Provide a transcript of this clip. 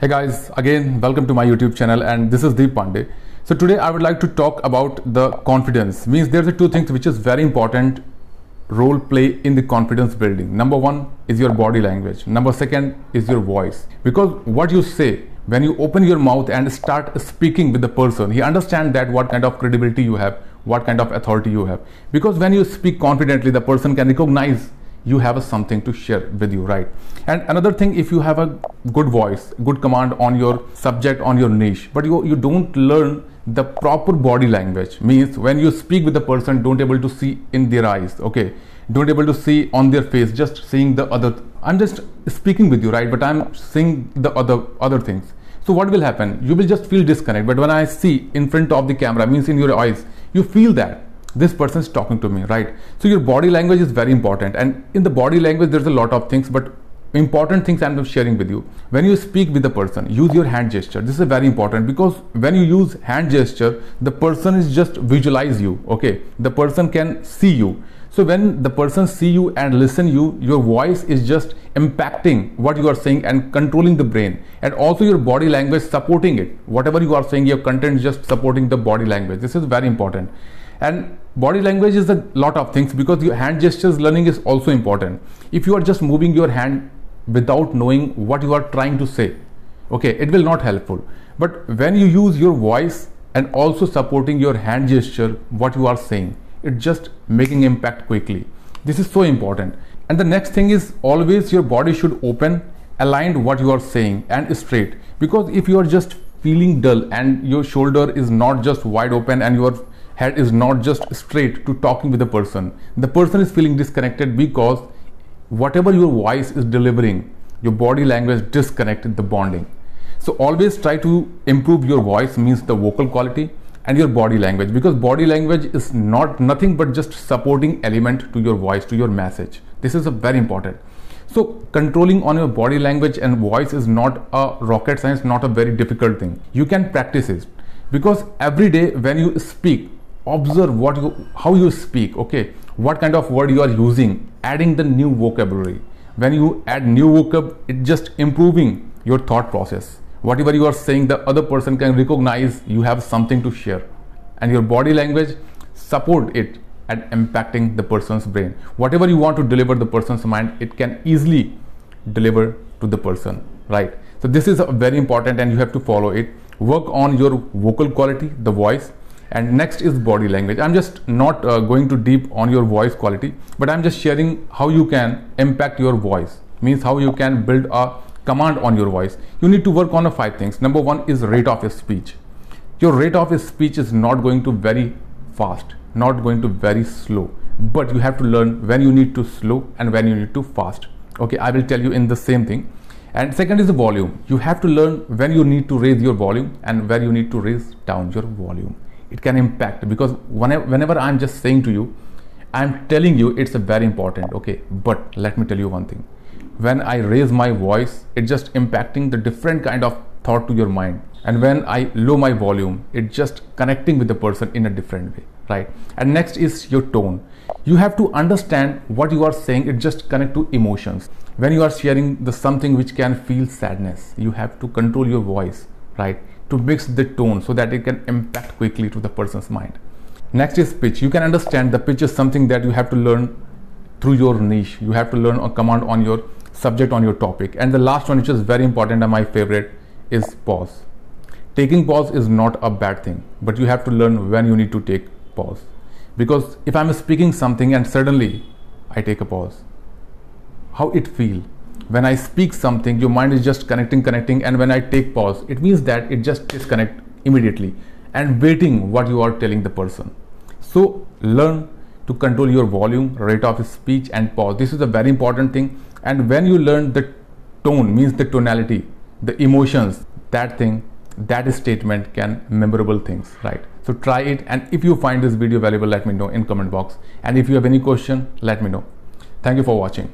Hey guys, again, welcome to my YouTube channel and this is Deep Pandey. So today I would like to talk about the confidence. Means there's a two things which is very important role play in the confidence building. Number one is your body language. Number second is your voice. Because what you say when you open your mouth and start speaking with the person, he understands that what kind of credibility you have, what kind of authority you have. Because when you speak confidently, the person can recognize you have a something to share with you right? And another thing if you have a good voice good command on your subject on your niche but you you don't learn the proper body language means when you speak with the person don't able to see in their eyes okay? Don't able to see on their face just seeing the other i'm just speaking with you right? But i'm seeing the other other things. So what will happen? You will just feel disconnect but when i see in front of the camera means in your eyes you feel that this person is talking to me right? So your body language is very important. And in the body language there's a lot of things but important things i'm sharing with you. When you speak with the person use your hand gesture. This is very important because when you use hand gesture the person is just visualize you okay? The person can see you. So when the person see you and listen you your voice is just impacting what you are saying and controlling the brain. And also your body language supporting it. Whatever you are saying your content is just supporting the body language. This is very important and body language is a lot of things because your hand gestures learning is also important. If you are just moving your hand without knowing what you are trying to say okay it will not helpful. But when you use your voice and also supporting your hand gesture what you are saying it just making impact quickly. This is so important. And the next thing is always your body should open aligned what you are saying and straight. Because if you are just feeling dull and your shoulder is not just wide open and your head is not just straight to talking with the person. The person is feeling disconnected because whatever your voice is delivering, your body language disconnected the bonding. So always try to improve your voice means the vocal quality and your body language because body language is not nothing but just supporting element to your voice to your message. This is a very important. So controlling on your body language and voice is not a rocket science, not a very difficult thing. You can practice it because every day when you speak observe what you how you speak okay? What kind of word you are using adding the new vocabulary. When you add new vocab it just improving your thought process. Whatever you are saying the other person can recognize you have something to share. And your body language support it and impacting the person's brain. Whatever you want to deliver the person's mind it can easily deliver to the person right? So this is very important and you have to follow it. Work on your vocal quality the voice and next is body language. I'm just not uh, going too deep on your voice quality but i'm just sharing how you can impact your voice. Means how you can build a command on your voice. You need to work on five things. Number one is rate of speech. Your rate of speech is not going to very fast not going to very slow. But you have to learn when you need to slow and when you need to fast. Okay i will tell you in the same thing. And second is the volume. You have to learn when you need to raise your volume and where you need to raise down your volume it can impact. Because whenever, whenever i'm just saying to you i'm telling you it's a very important okay? But let me tell you one thing. When i raise my voice it's just impacting the different kind of thought to your mind. And when i low my volume it's just connecting with the person in a different way right? And next is your tone. You have to understand what you are saying. It just connect to emotions. When you are sharing the something which can feel sadness you have to control your voice right to mix the tone so that it can impact quickly to the person's mind. Next is pitch. You can understand the pitch is something that you have to learn through your niche. You have to learn a command on your subject on your topic. And the last one, which is very important and my favorite, is pause. Taking pause is not a bad thing, but you have to learn when you need to take pause. Because if I'm speaking something and suddenly I take a pause, how it feel? When I speak something, your mind is just connecting, connecting, and when I take pause, it means that it just disconnect immediately and waiting what you are telling the person. So learn to control your volume, rate of speech, and pause. This is a very important thing. And when you learn the tone, means the tonality, the emotions, that thing, that statement can memorable things, right? So try it. And if you find this video valuable, let me know in comment box. And if you have any question, let me know. Thank you for watching.